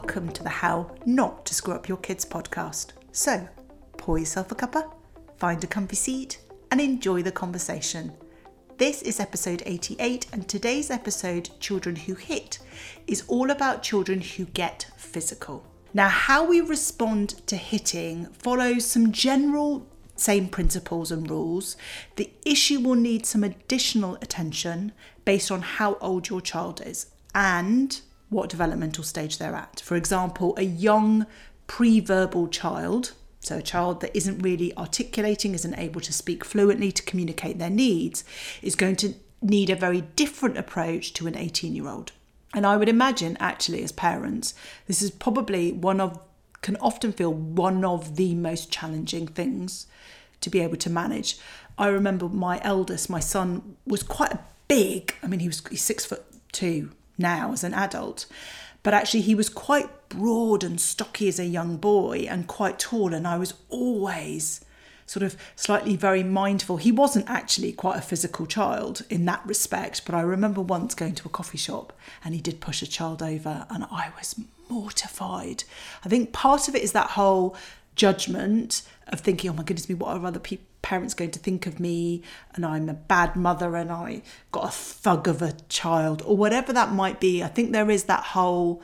welcome to the How Not to Screw Up Your Kids podcast. So, pour yourself a cuppa, find a comfy seat, and enjoy the conversation. This is episode 88, and today's episode, Children Who Hit, is all about children who get physical. Now, how we respond to hitting follows some general same principles and rules. The issue will need some additional attention based on how old your child is and what developmental stage they're at. For example, a young pre verbal child, so a child that isn't really articulating, isn't able to speak fluently to communicate their needs, is going to need a very different approach to an 18 year old. And I would imagine, actually, as parents, this is probably one of, can often feel one of the most challenging things to be able to manage. I remember my eldest, my son, was quite big. I mean, he was he's six foot two now as an adult. But actually, he was quite broad and stocky as a young boy and quite tall. And I was always sort of slightly very mindful. He wasn't actually quite a physical child in that respect, but I remember once going to a coffee shop and he did push a child over and I was mortified. I think part of it is that whole judgment of thinking, oh my goodness me, what are other people? Parents going to think of me and I'm a bad mother and I got a thug of a child or whatever that might be. I think there is that whole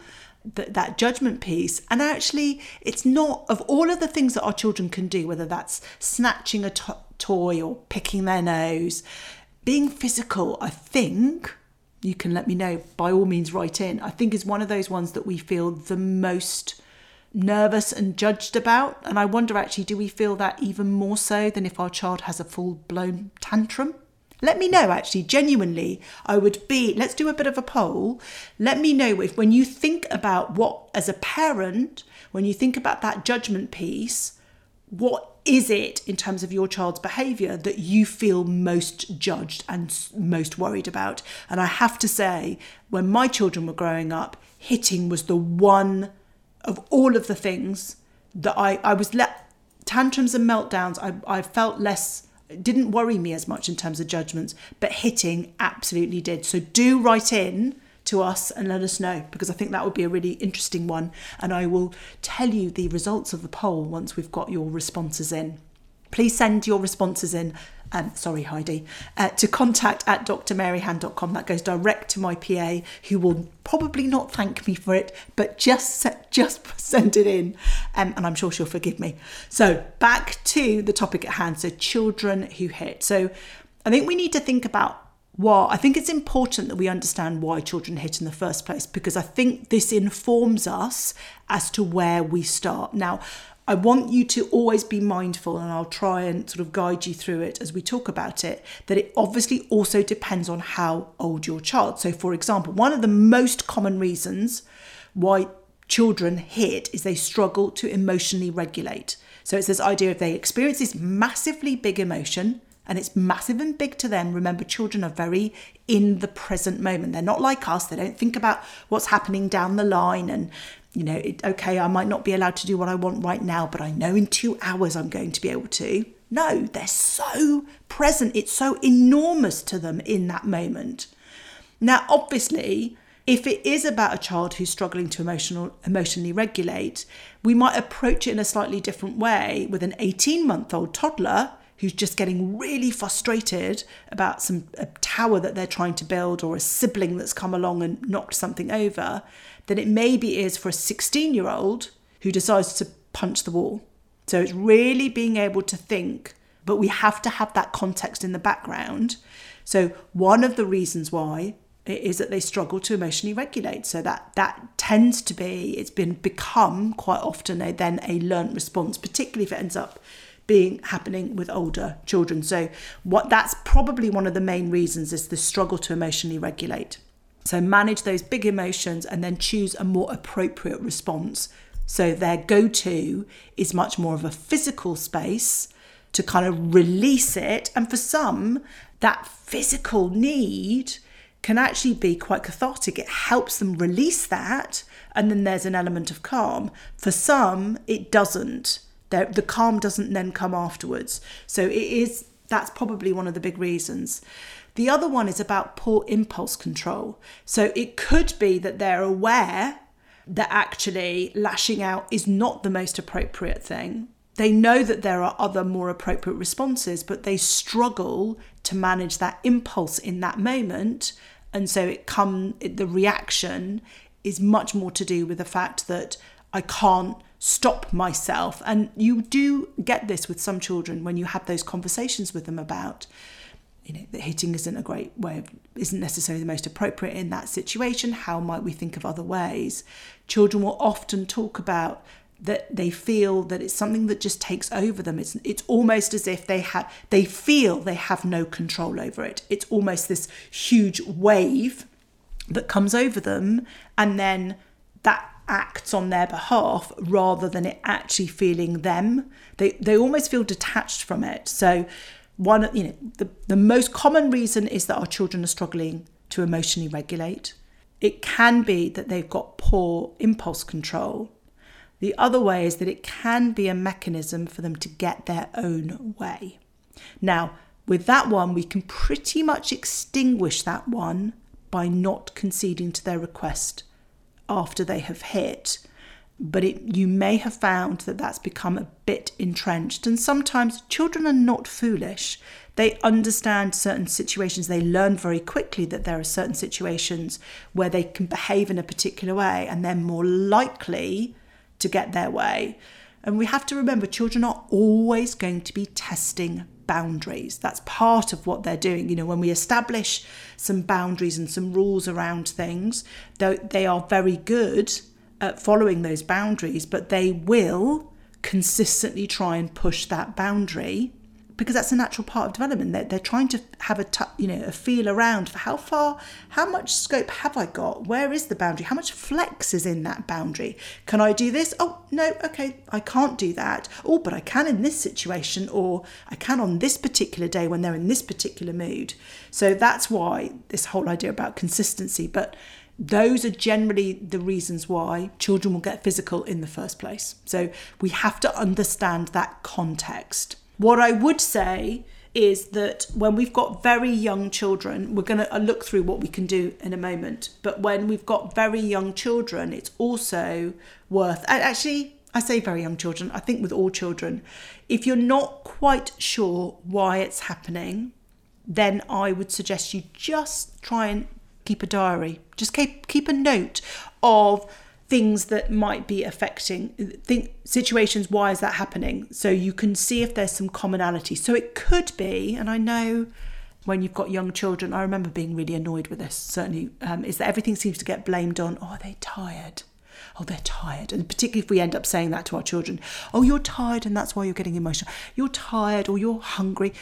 that, that judgment piece and actually it's not of all of the things that our children can do whether that's snatching a to- toy or picking their nose being physical i think you can let me know by all means write in i think is one of those ones that we feel the most nervous and judged about. And I wonder actually, do we feel that even more so than if our child has a full blown tantrum? Let me know actually, genuinely, I would be, let's do a bit of a poll. Let me know if when you think about what, as a parent, when you think about that judgment piece, what is it in terms of your child's behaviour that you feel most judged and most worried about? And I have to say, when my children were growing up, hitting was the one of all of the things that I, I was let tantrums and meltdowns, I, I felt less, didn't worry me as much in terms of judgments, but hitting absolutely did. So do write in to us and let us know because I think that would be a really interesting one. And I will tell you the results of the poll once we've got your responses in. Please send your responses in um, sorry, Heidi, uh, to contact at drmaryhan.com. That goes direct to my PA, who will probably not thank me for it, but just just send it in, um, and I'm sure she'll forgive me. So back to the topic at hand. So children who hit. So I think we need to think about why. I think it's important that we understand why children hit in the first place because I think this informs us as to where we start. Now, I want you to always be mindful, and I'll try and sort of guide you through it as we talk about it, that it obviously also depends on how old your child. So, for example, one of the most common reasons why children hit is they struggle to emotionally regulate. So, it's this idea of they experience this massively big emotion, and it's massive and big to them. Remember, children are very in the present moment. They're not like us. They don't think about what's happening down the line and you know, it, okay, I might not be allowed to do what I want right now, but I know in two hours I'm going to be able to. No, they're so present. It's so enormous to them in that moment. Now, obviously, if it is about a child who's struggling to emotional, emotionally regulate, we might approach it in a slightly different way with an 18 month old toddler who's just getting really frustrated about some a tower that they're trying to build or a sibling that's come along and knocked something over than it maybe is for a 16 year old who decides to punch the wall. So it's really being able to think, but we have to have that context in the background. So one of the reasons why is that they struggle to emotionally regulate. So that that tends to be it's been become quite often a then a learnt response, particularly if it ends up being happening with older children. So what that's probably one of the main reasons is the struggle to emotionally regulate. So manage those big emotions and then choose a more appropriate response. So their go to is much more of a physical space to kind of release it. And for some, that physical need can actually be quite cathartic. It helps them release that. And then there's an element of calm. For some, it doesn't. The calm doesn't then come afterwards. So it is, that's probably one of the big reasons. The other one is about poor impulse control. So it could be that they're aware that actually lashing out is not the most appropriate thing. They know that there are other more appropriate responses, but they struggle to manage that impulse in that moment. And so it come the reaction is much more to do with the fact that I can't stop myself. And you do get this with some children when you have those conversations with them about, you know, that hitting isn't a great way of, isn't necessarily the most appropriate in that situation. How might we think of other ways? Children will often talk about that they feel that it's something that just takes over them. It's it's almost as if they have they feel they have no control over it. It's almost this huge wave that comes over them and then that acts on their behalf rather than it actually feeling them. They they almost feel detached from it. So one you know the, the most common reason is that our children are struggling to emotionally regulate. It can be that they've got poor impulse control. The other way is that it can be a mechanism for them to get their own way. Now, with that one, we can pretty much extinguish that one by not conceding to their request after they have hit. But it, you may have found that that's become a bit entrenched. And sometimes children are not foolish. They understand certain situations. They learn very quickly that there are certain situations where they can behave in a particular way and they're more likely to get their way. And we have to remember children are always going to be testing boundaries. That's part of what they're doing. You know, when we establish some boundaries and some rules around things, they are very good at following those boundaries, but they will consistently try and push that boundary because that's a natural part of development. They're, they're trying to have a t- you know a feel around for how far, how much scope have I got? Where is the boundary? How much flex is in that boundary? Can I do this? Oh no, okay, I can't do that. Oh, but I can in this situation, or I can on this particular day when they're in this particular mood. So that's why this whole idea about consistency, but. Those are generally the reasons why children will get physical in the first place. So we have to understand that context. What I would say is that when we've got very young children, we're going to uh, look through what we can do in a moment. But when we've got very young children, it's also worth, actually, I say very young children, I think with all children, if you're not quite sure why it's happening, then I would suggest you just try and keep a diary. Just keep, keep a note of things that might be affecting think situations why is that happening? So you can see if there's some commonality. So it could be and i know when you've got young children i remember being really annoyed with this certainly um, is that everything seems to get blamed on oh are they tired? Oh they're tired. And particularly if we end up saying that to our children oh you're tired and that's why you're getting emotional. You're tired or you're hungry.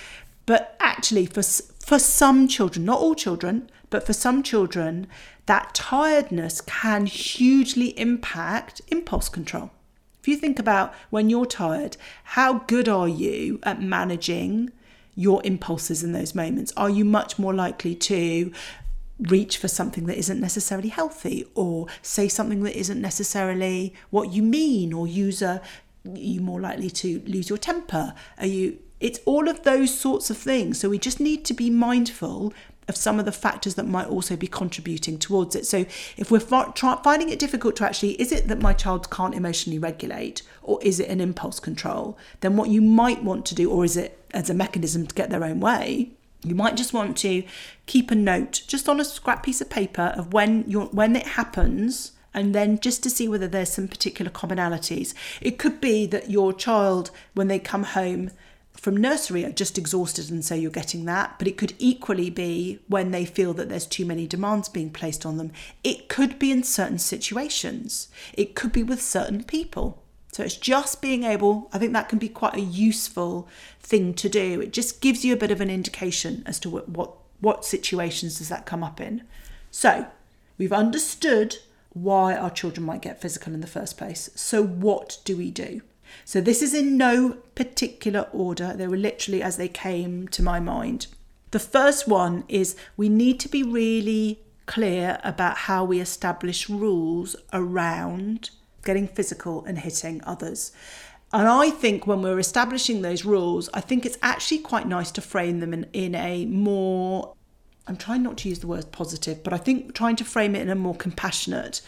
But actually for for some children not all children but for some children that tiredness can hugely impact impulse control. If you think about when you're tired, how good are you at managing your impulses in those moments? Are you much more likely to reach for something that isn't necessarily healthy or say something that isn't necessarily what you mean or use a you more likely to lose your temper? Are you it's all of those sorts of things. So we just need to be mindful of some of the factors that might also be contributing towards it. So, if we're finding it difficult to actually, is it that my child can't emotionally regulate, or is it an impulse control? Then, what you might want to do, or is it as a mechanism to get their own way? You might just want to keep a note just on a scrap piece of paper of when you when it happens and then just to see whether there's some particular commonalities. It could be that your child, when they come home, from nursery are just exhausted and so you're getting that. But it could equally be when they feel that there's too many demands being placed on them. It could be in certain situations, it could be with certain people. So it's just being able, I think that can be quite a useful thing to do. It just gives you a bit of an indication as to what, what, what situations does that come up in. So we've understood why our children might get physical in the first place. So what do we do? So this is in no particular order. They were literally as they came to my mind. The first one is we need to be really clear about how we establish rules around getting physical and hitting others. And I think when we're establishing those rules, I think it's actually quite nice to frame them in, in a more, I'm trying not to use the word positive, but I think trying to frame it in a more compassionate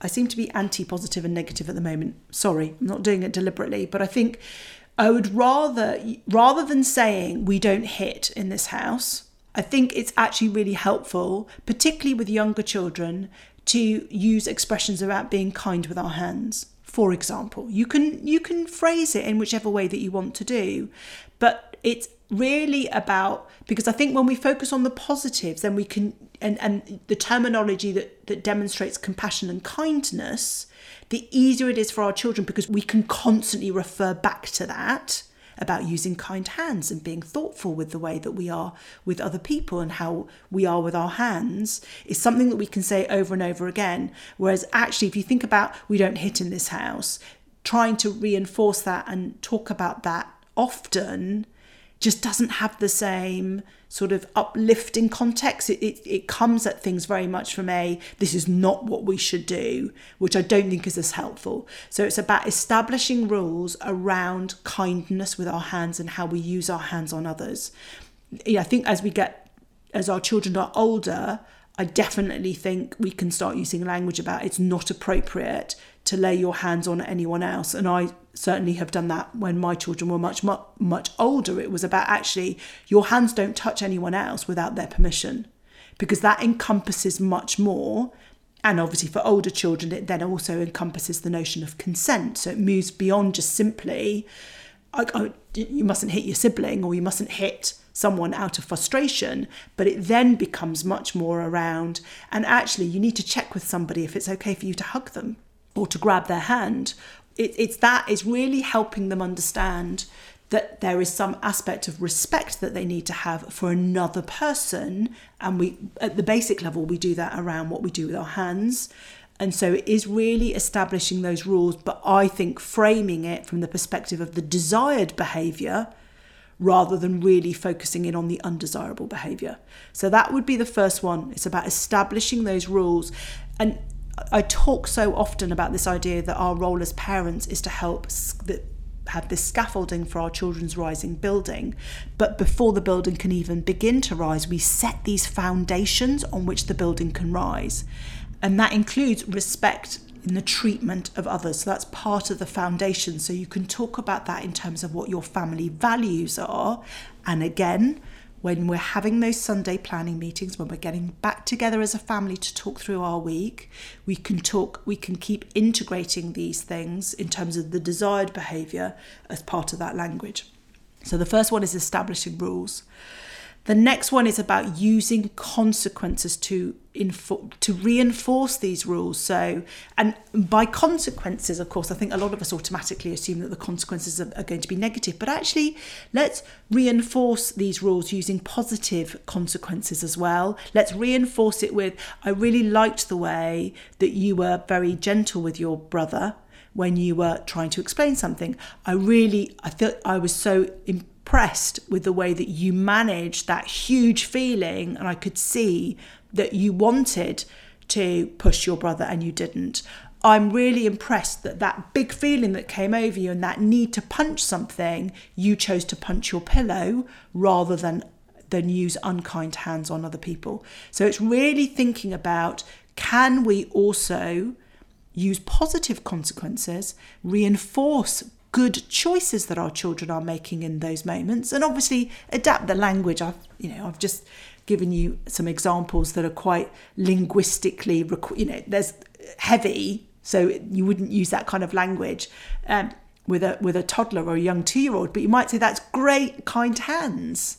I seem to be anti positive and negative at the moment. Sorry, I'm not doing it deliberately, but I think I would rather rather than saying we don't hit in this house, I think it's actually really helpful, particularly with younger children, to use expressions about being kind with our hands. For example, you can you can phrase it in whichever way that you want to do, but it's really about because I think when we focus on the positives, then we can and, and the terminology that, that demonstrates compassion and kindness, the easier it is for our children because we can constantly refer back to that about using kind hands and being thoughtful with the way that we are with other people and how we are with our hands is something that we can say over and over again. Whereas, actually, if you think about we don't hit in this house, trying to reinforce that and talk about that often just doesn't have the same sort of uplifting context. It, it, it, comes at things very much from a this is not what we should do, which I don't think is as helpful. So it's about establishing rules around kindness with our hands and how we use our hands on others. Yeah, I think as we get as our children are older, I definitely think we can start using language about it's not appropriate to lay your hands on anyone else. And I certainly have done that when my children were much, much, much older. It was about actually your hands don't touch anyone else without their permission because that encompasses much more. And obviously, for older children, it then also encompasses the notion of consent. So it moves beyond just simply, I, I, you mustn't hit your sibling or you mustn't hit someone out of frustration, but it then becomes much more around, and actually, you need to check with somebody if it's okay for you to hug them or to grab their hand. It, it's that, it's really helping them understand that there is some aspect of respect that they need to have for another person. And we, at the basic level, we do that around what we do with our hands. And so it is really establishing those rules, but I think framing it from the perspective of the desired behaviour rather than really focusing in on the undesirable behavior. So that would be the first one. It's about establishing those rules. And I talk so often about this idea that our role as parents is to help have this scaffolding for our children's rising building. But before the building can even begin to rise, we set these foundations on which the building can rise. And that includes respect in the treatment of others. So that's part of the foundation. So you can talk about that in terms of what your family values are. And again, when we're having those Sunday planning meetings, when we're getting back together as a family to talk through our week, we can talk, we can keep integrating these things in terms of the desired behaviour as part of that language. So the first one is establishing rules. The next one is about using consequences to info- to reinforce these rules. So, and by consequences, of course, I think a lot of us automatically assume that the consequences are, are going to be negative. But actually, let's reinforce these rules using positive consequences as well. Let's reinforce it with I really liked the way that you were very gentle with your brother when you were trying to explain something. I really, I felt I was so impressed with the way that you managed that huge feeling, and I could see that you wanted to push your brother and you didn't. I'm really impressed that that big feeling that came over you and that need to punch something, you chose to punch your pillow rather than than use unkind hands on other people. So it's really thinking about can we also use positive consequences, reinforce good choices that our children are making in those moments and obviously adapt the language i've you know i've just given you some examples that are quite linguistically you know there's heavy so you wouldn't use that kind of language um, with a with a toddler or a young two year old but you might say that's great kind hands.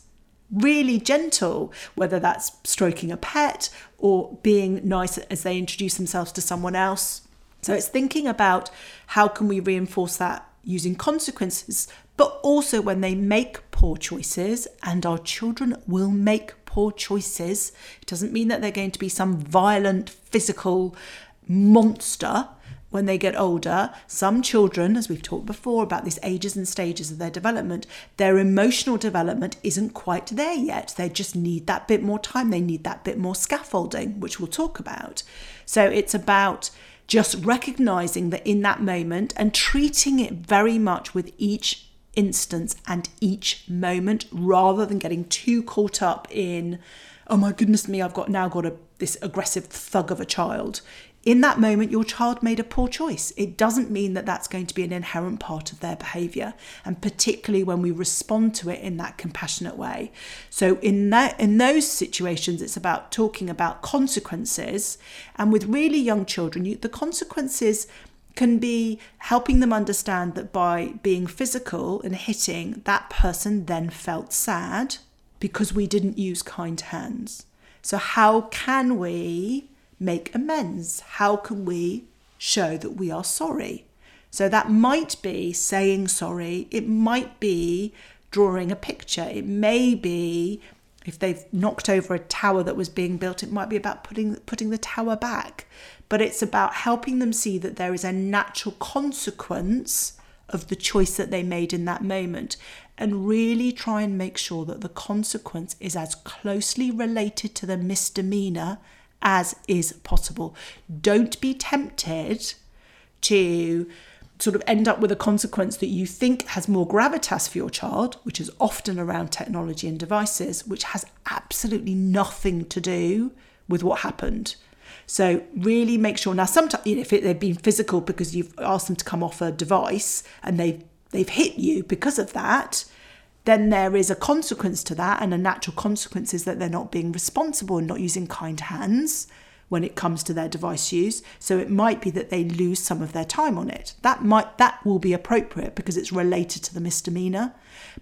Really gentle whether that's stroking a pet or being nice as they introduce themselves to someone else. So it's thinking about how can we reinforce that using consequences, but also when they make poor choices, and our children will make poor choices. It doesn't mean that they're going to be some violent physical monster when they get older. Some children, as we've talked before about these ages and stages of their development, their emotional development isn't quite there yet. They just need that bit more time, they need that bit more scaffolding, which we'll talk about. So it's about just recognizing that in that moment and treating it very much with each instance and each moment rather than getting too caught up in oh my goodness me i've got now got a this aggressive thug of a child in that moment, your child made a poor choice. It doesn't mean that that's going to be an inherent part of their behavior, and particularly when we respond to it in that compassionate way. So, in that, in those situations, it's about talking about consequences. And with really young children, you, the consequences can be helping them understand that by being physical and hitting, that person then felt sad because we didn't use kind hands. So, how can we make amends? How can we show that we are sorry? So that might be saying sorry, it might be drawing a picture, it may be if they've knocked over a tower that was being built, it might be about putting putting the tower back. But it's about helping them see that there is a natural consequence of the choice that they made in that moment and really try and make sure that the consequence is as closely related to the misdemeanor as is possible. Don't be tempted to sort of end up with a consequence that you think has more gravitas for your child, which is often around technology and devices, which has absolutely nothing to do with what happened. So really make sure now. Sometimes you know, if it, they've been physical because you've asked them to come off a device and they've they've hit you because of that, then there is a consequence to that, and a natural consequence is that they're not being responsible and not using kind hands when it comes to their device use. So it might be that they lose some of their time on it. That might that will be appropriate because it's related to the misdemeanor.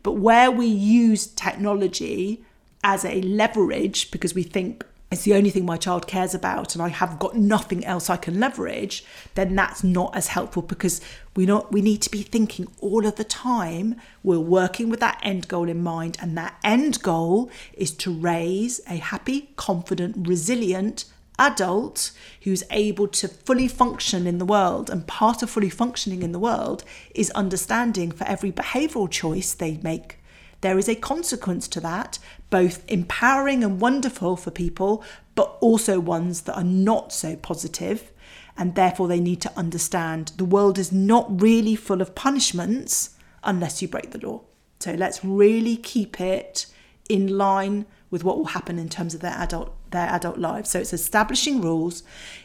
But where we use technology as a leverage because we think it's the only thing my child cares about and I have got nothing else I can leverage, then that's not as helpful because we not we need to be thinking all of the time. We're working with that end goal in mind and that end goal is to raise a happy, confident, resilient adult who's able to fully function in the world. And part of fully functioning in the world is understanding for every behavioral choice they make there is a consequence to that, both empowering and wonderful for people, but also ones that are not so positive, And therefore, they need to understand the world is not really full of punishments unless you break the law. So let's really keep it in line with what will happen in terms of their adult their adult lives. So it's establishing rules,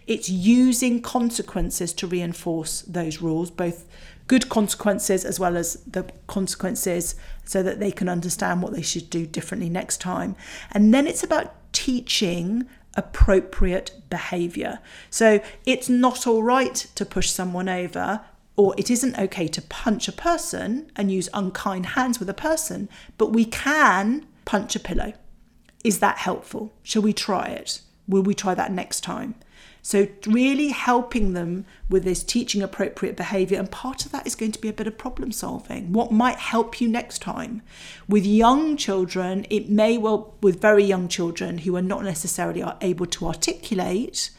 it's using consequences to reinforce those rules, both good consequences as well as the consequences so that they can understand what they should do differently next time. And then it's about teaching appropriate behavior. So it's not all right to push someone over or it isn't okay to punch a person and use unkind hands with a person, but we can punch a pillow. Is that helpful? Shall we try it? Will we try that next time? So, really helping them with this teaching appropriate behavior. And part of that is going to be a bit of problem solving. What might help you next time? With young children, it may well, with very young children who are not necessarily able to articulate,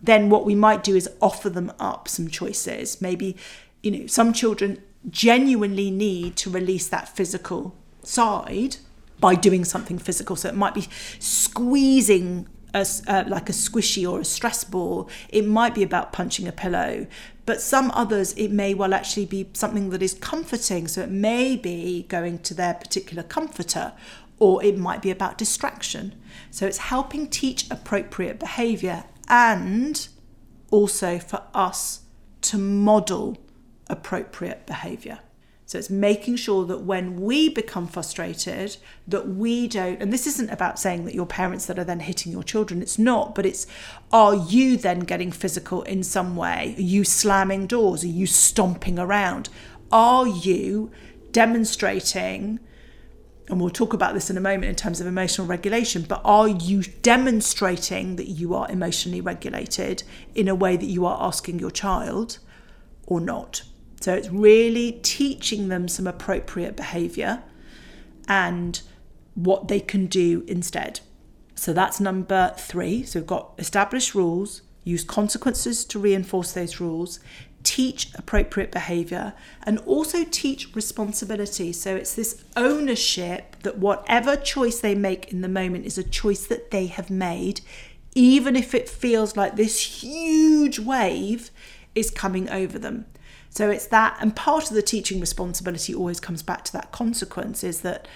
then what we might do is offer them up some choices. Maybe, you know, some children genuinely need to release that physical side by doing something physical. So it might be squeezing a, uh, like a squishy or a stress ball. It might be about punching a pillow. But some others, it may well actually be something that is comforting. So it may be going to their particular comforter, or it might be about distraction. So it's helping teach appropriate behavior and also for us to model appropriate behavior. So it's making sure that when we become frustrated, that we don't, and this isn't about saying that your parents that are then hitting your children, it's not, but it's are you then getting physical in some way? Are you slamming doors? Are you stomping around? Are you demonstrating, and we'll talk about this in a moment in terms of emotional regulation, but are you demonstrating that you are emotionally regulated in a way that you are asking your child or not? So it's really teaching them some appropriate behavior and what they can do instead. So that's number three. So we've got established rules, use consequences to reinforce those rules, teach appropriate behavior, and also teach responsibility. So it's this ownership that whatever choice they make in the moment is a choice that they have made, even if it feels like this huge wave is coming over them. So it's that, and part of the teaching responsibility always comes back to that consequence is that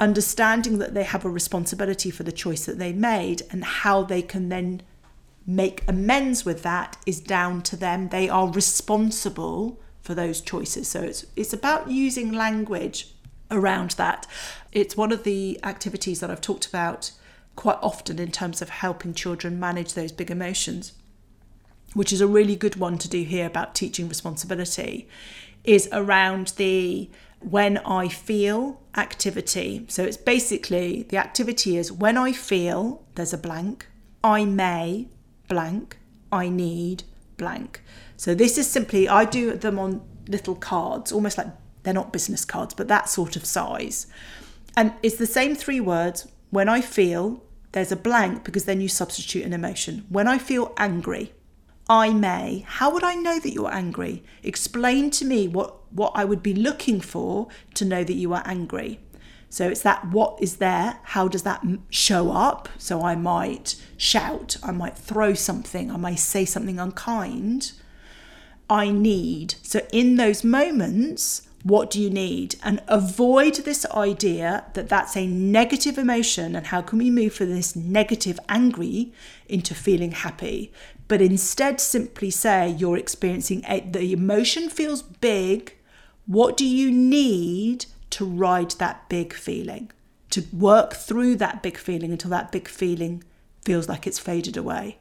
understanding that they have a responsibility for the choice that they made and how they can then make amends with that is down to them. They are responsible for those choices. So it's it's about using language around that. It's one of the activities that I've talked about quite often in terms of helping children manage those big emotions, which is a really good one to do here about teaching responsibility, is around the when I feel activity. So it's basically the activity is when I feel there's a blank, I may blank, I need blank. So this is simply, I do them on little cards, almost like they're not business cards, but that sort of size. And it's the same three words. When I feel, there's a blank because then you substitute an emotion. When I feel angry, I may. How would I know that you're angry? Explain to me what, what I would be looking for to know that you are angry. So it's that what is there? How does that show up? So I might shout, I might throw something, I might say something unkind. I need. So in those moments, what do you need? And avoid this idea that that's a negative emotion and how can we move from this negative angry into feeling happy? But instead, simply say you're experiencing a, the emotion feels big. What do you need to ride that big feeling? To work through that big feeling until that big feeling feels like it's faded away.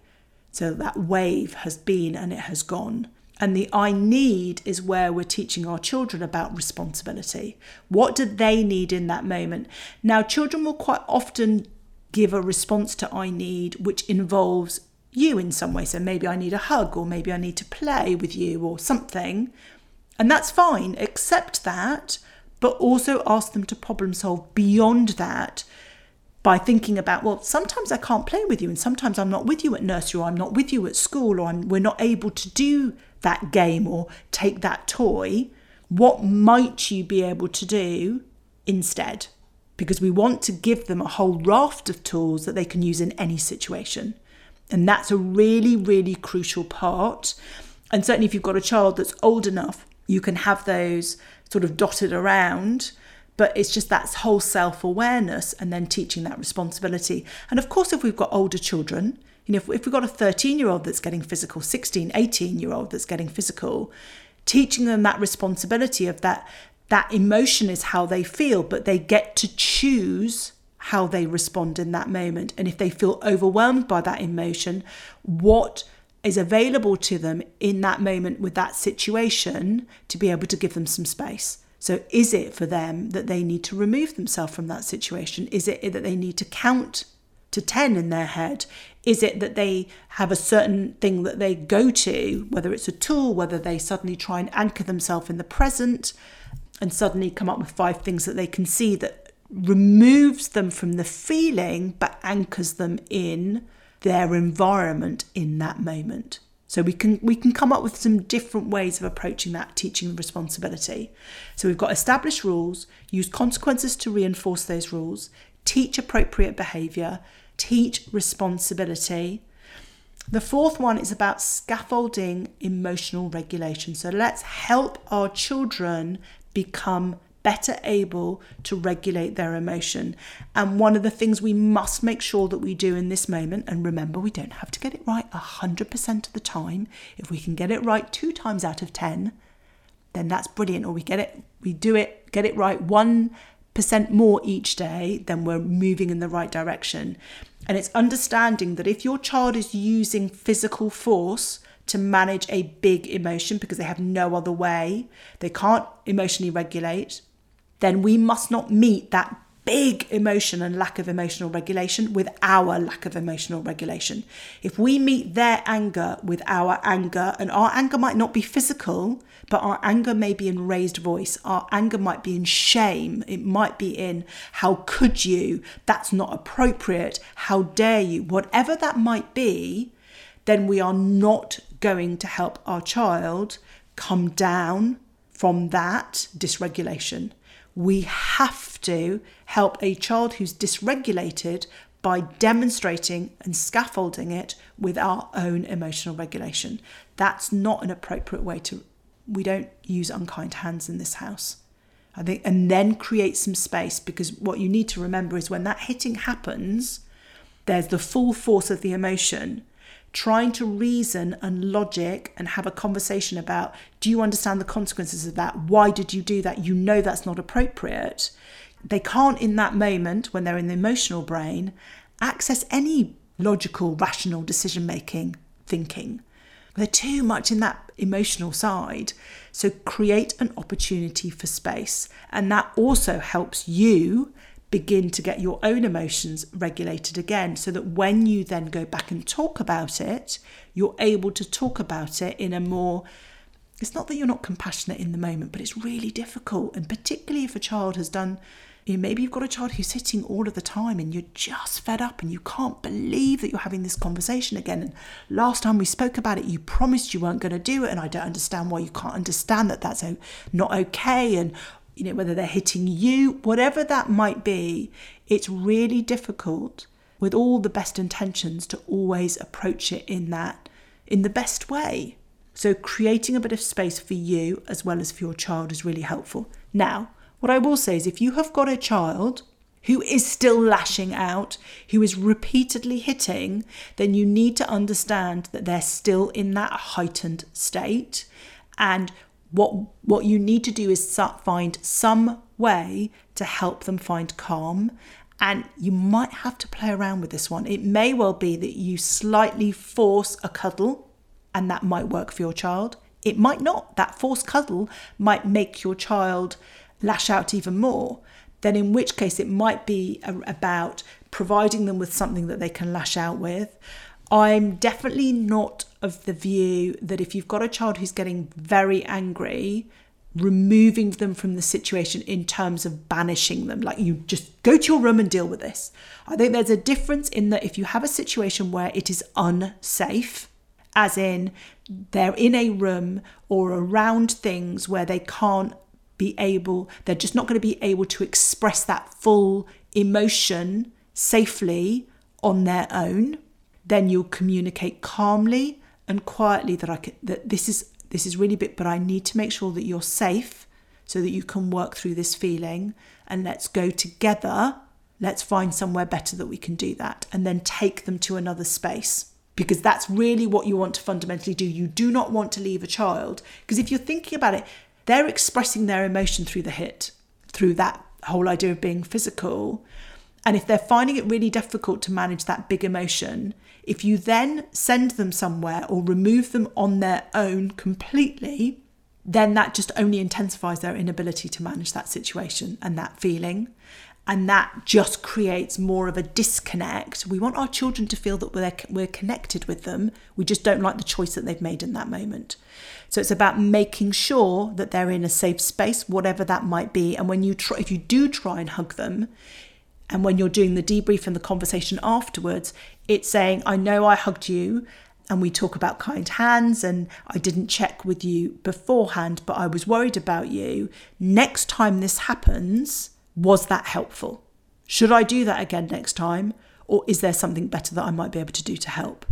So that wave has been and it has gone. And the I need is where we're teaching our children about responsibility. What do they need in that moment? Now, children will quite often give a response to I need, which involves you in some way. So maybe I need a hug, or maybe I need to play with you, or something. And that's fine. Accept that, but also ask them to problem solve beyond that by thinking about, well, sometimes I can't play with you, and sometimes I'm not with you at nursery, or I'm not with you at school, or I'm, we're not able to do that game or take that toy. What might you be able to do instead? Because we want to give them a whole raft of tools that they can use in any situation. And that's a really, really crucial part. And certainly, if you've got a child that's old enough, you can have those sort of dotted around but it's just that whole self awareness and then teaching that responsibility. And of course, if we've got older children, you know, if, if we've got a 13 year old that's getting physical, 16, 18 year old that's getting physical, teaching them that responsibility of that, that emotion is how they feel, but they get to choose how they respond in that moment. And if they feel overwhelmed by that emotion, what is available to them in that moment with that situation to be able to give them some space. So, is it for them that they need to remove themselves from that situation? Is it that they need to count to 10 in their head? Is it that they have a certain thing that they go to, whether it's a tool, whether they suddenly try and anchor themselves in the present and suddenly come up with five things that they can see that removes them from the feeling but anchors them in their environment in that moment? So we can we can come up with some different ways of approaching that teaching responsibility. So we've got established rules, use consequences to reinforce those rules, teach appropriate behavior, teach responsibility. The fourth one is about scaffolding emotional regulation. So let's help our children become better able to regulate their emotion. And one of the things we must make sure that we do in this moment, and remember, we don't have to get it right 100% of the time. If we can get it right two times out of 10, then that's brilliant. Or we get it, we do it, get it right 1% more each day, then we're moving in the right direction. And it's understanding that if your child is using physical force, to manage a big emotion because they have no other way. They can't emotionally regulate then we must not meet that big emotion and lack of emotional regulation with our lack of emotional regulation. If we meet their anger with our anger, and our anger might not be physical, but our anger may be in raised voice, our anger might be in shame, it might be in how could you, that's not appropriate, how dare you, whatever that might be, then we are not going to help our child come down from that dysregulation we have to help a child who's dysregulated by demonstrating and scaffolding it with our own emotional regulation. That's not an appropriate way to, we don't use unkind hands in this house. I think, and then create some space because what you need to remember is when that hitting happens, there's the full force of the emotion. Trying to reason and logic and have a conversation about do you understand the consequences of that? Why did you do that? You know that's not appropriate. They can't, in that moment, when they're in the emotional brain, access any logical, rational decision making thinking. They're too much in that emotional side. So create an opportunity for space. And that also helps you begin to get your own emotions regulated again so that when you then go back and talk about it, you're able to talk about it in a more it's not that you're not compassionate in the moment, but it's really difficult. And particularly if a child has done, you know, maybe you've got a child who's sitting all of the time and you're just fed up and you can't believe that you're having this conversation again. And last time we spoke about it, you promised you weren't going to do it. And I don't understand why you can't understand that that's not okay. And you know, whether they're hitting you, whatever that might be, it's really difficult with all the best intentions to always approach it in that, in the best way. So, creating a bit of space for you as well as for your child is really helpful. Now, what I will say is if you have got a child who is still lashing out, who is repeatedly hitting, then you need to understand that they're still in that heightened state. And what what you need to do is find some way to help them find calm. And you might have to play around with this one. It may well be that you slightly force a cuddle and that might work for your child. It might not. That forced cuddle might make your child lash out even more. Then in which case it might be about providing them with something that they can lash out with I'm definitely not of the view that if you've got a child who's getting very angry, removing them from the situation in terms of banishing them, like you just go to your room and deal with this. I think there's a difference in that if you have a situation where it is unsafe, as in they're in a room or around things where they can't be able, they're just not going to be able to express that full emotion safely on their own then you'll communicate calmly and quietly that I can, that this is this is really big, but I need to make sure that you're safe so that you can work through this feeling and let's go together. Let's find somewhere better that we can do that and then take them to another space because that's really what you want to fundamentally do. You do not want to leave a child because if you're thinking about it, they're expressing their emotion through the hit, through that whole idea of being physical. And if they're finding it really difficult to manage that big emotion, if you then send them somewhere or remove them on their own completely, then that just only intensifies their inability to manage that situation and that feeling. And that just creates more of a disconnect. We want our children to feel that we're, we're connected with them. We just don't like the choice that they've made in that moment. So it's about making sure that they're in a safe space, whatever that might be. And when you try, if you do try and hug them, and when you're doing the debrief and the conversation afterwards, it's saying, I know I hugged you and we talk about kind hands and I didn't check with you beforehand, but I was worried about you. Next time this happens, was that helpful? Should I do that again next time? Or is there something better that I might be able to do to help?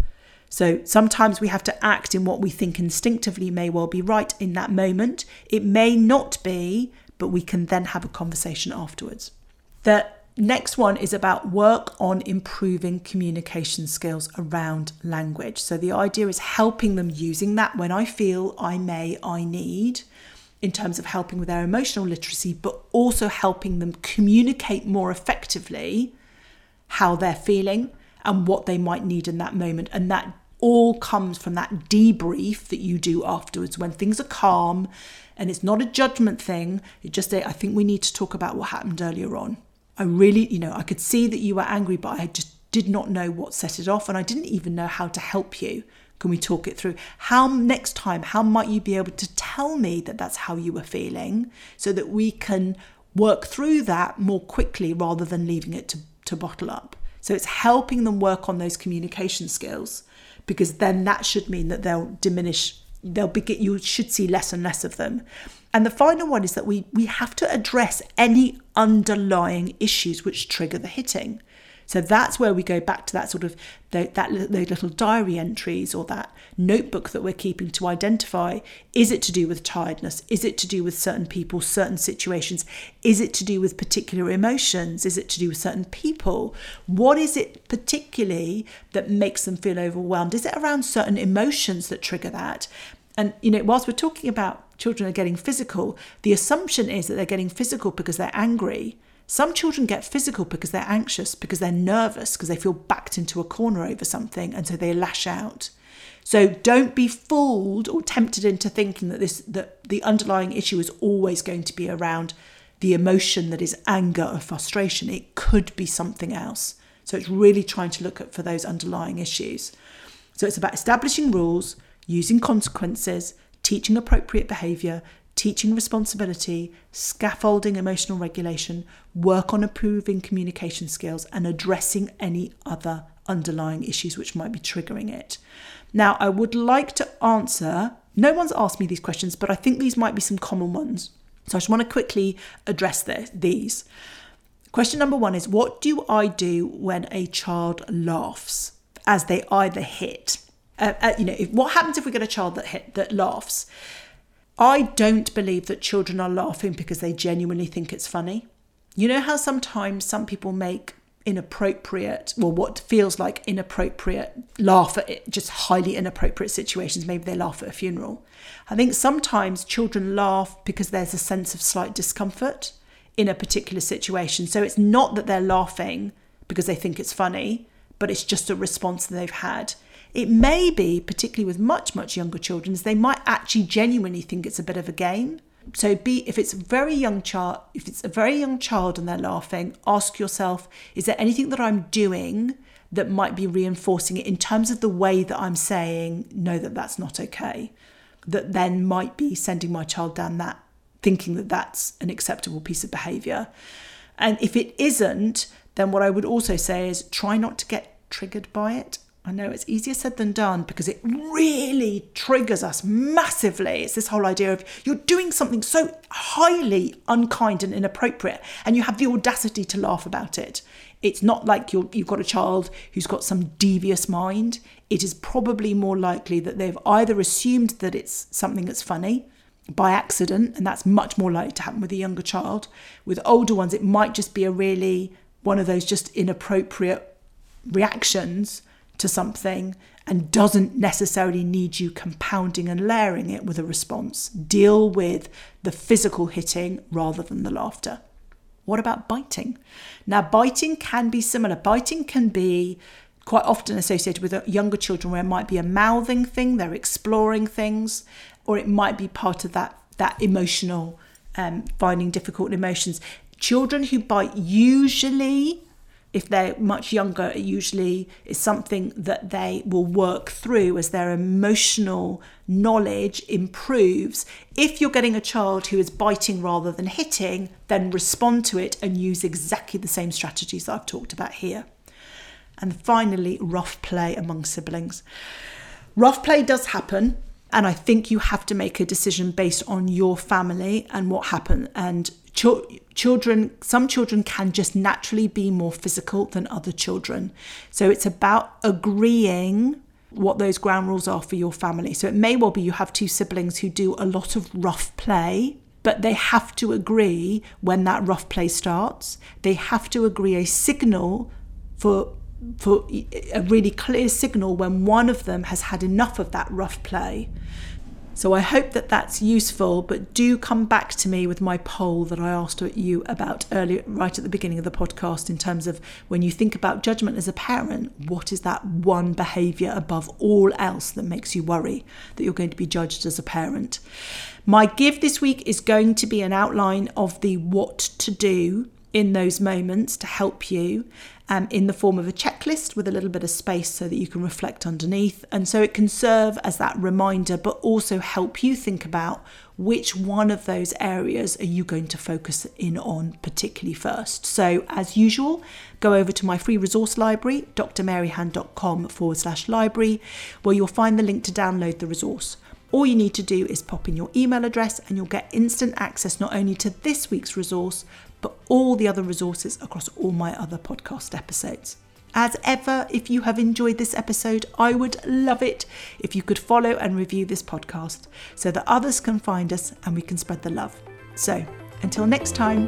So sometimes we have to act in what we think instinctively may well be right in that moment. It may not be, but we can then have a conversation afterwards. That Next one is about work on improving communication skills around language. So the idea is helping them using that when I feel I may, I need, in terms of helping with their emotional literacy, but also helping them communicate more effectively how they're feeling and what they might need in that moment. And that all comes from that debrief that you do afterwards when things are calm and it's not a judgment thing. It just, I think we need to talk about what happened earlier on. I really, you know, I could see that you were angry, but I just did not know what set it off and I didn't even know how to help you. Can we talk it through? How next time, how might you be able to tell me that that's how you were feeling so that we can work through that more quickly rather than leaving it to, to bottle up? So it's helping them work on those communication skills because then that should mean that they'll diminish, they'll be, you should see less and less of them. And the final one is that we, we have to address any underlying issues which trigger the hitting. So that's where we go back to that sort of that those little diary entries or that notebook that we're keeping to identify is it to do with tiredness? Is it to do with certain people, certain situations? Is it to do with particular emotions? Is it to do with certain people? What is it particularly that makes them feel overwhelmed? Is it around certain emotions that trigger that? And you know, whilst we're talking about children are getting physical, the assumption is that they're getting physical because they're angry some children get physical because they're anxious, because they're nervous, because they feel backed into a corner over something, and so they lash out. So don't be fooled or tempted into thinking that this that the underlying issue is always going to be around the emotion that is anger or frustration. It could be something else. So it's really trying to look at for those underlying issues. So it's about establishing rules, using consequences, teaching appropriate behavior, teaching responsibility, scaffolding emotional regulation, work on improving communication skills, and addressing any other underlying issues which might be triggering it. Now, I would like to answer, no one's asked me these questions, but I think these might be some common ones. So I just want to quickly address these. Question number one is What do I do when a child laughs as they either hit? Uh, uh, you know, if, what happens if we get a child that hit that laughs? I don't believe that children are laughing because they genuinely think it's funny. You know how sometimes some people make inappropriate, well, what feels like inappropriate, laugh at it, just highly inappropriate situations. Maybe they laugh at a funeral. I think sometimes children laugh because there's a sense of slight discomfort in a particular situation. So it's not that they're laughing because they think it's funny, but it's just a response that they've had. It may be, particularly with much, much younger children, they might actually genuinely think it's a bit of a game. So be if it's a very young child, if it's a very young child and they're laughing, ask yourself, is there anything that I'm doing that might be reinforcing it in terms of the way that I'm saying, no, that that's not okay? That then might be sending my child down that, thinking that that's an acceptable piece of behavior. And if it isn't, then what I would also say is try not to get triggered by it. I know it's easier said than done because it really triggers us massively. It's this whole idea of you're doing something so highly unkind and inappropriate, and you have the audacity to laugh about it. It's not like you have got a child who's got some devious mind. It is probably more likely that they've either assumed that it's something that's funny by accident, and that's much more likely to happen with a younger child. With older ones, it might just be a really one of those just inappropriate reactions to something and doesn't necessarily need you compounding and layering it with a response. Deal with the physical hitting rather than the laughter. What about biting? Now, biting can be similar. Biting can be quite often associated with younger children where it might be a mouthing thing, they're exploring things, or it might be part of that, that emotional, um, finding difficult emotions. Children who bite usually if they're much younger, it usually is something that they will work through as their emotional knowledge improves. If you're getting a child who is biting rather than hitting, then respond to it and use exactly the same strategies that I've talked about here. And finally, rough play among siblings. Rough play does happen. And I think you have to make a decision based on your family and what happened. And children, some children can just naturally be more physical than other children. So it's about agreeing what those ground rules are for your family. So it may well be you have two siblings who do a lot of rough play, but they have to agree when that rough play starts. They have to agree a signal for for a really clear signal when one of them has had enough of that rough play. So I hope that that's useful, but do come back to me with my poll that I asked you about earlier, right at the beginning of the podcast, in terms of when you think about judgment as a parent, what is that one behaviour above all else that makes you worry that you're going to be judged as a parent? My give this week is going to be an outline of the what to do in those moments to help you um, in the form of a checklist with a little bit of space so that you can reflect underneath. And so it can serve as that reminder, but also help you think about which one of those areas are you going to focus in on particularly first. So, as usual, go over to my free resource library, drmaryhan.com forward slash library, where you'll find the link to download the resource. All you need to do is pop in your email address and you'll get instant access not only to this week's resource, but all the other resources across all my other podcast episodes. As ever, if you have enjoyed this episode, I would love it if you could follow and review this podcast so that others can find us and we can spread the love. So, until next time.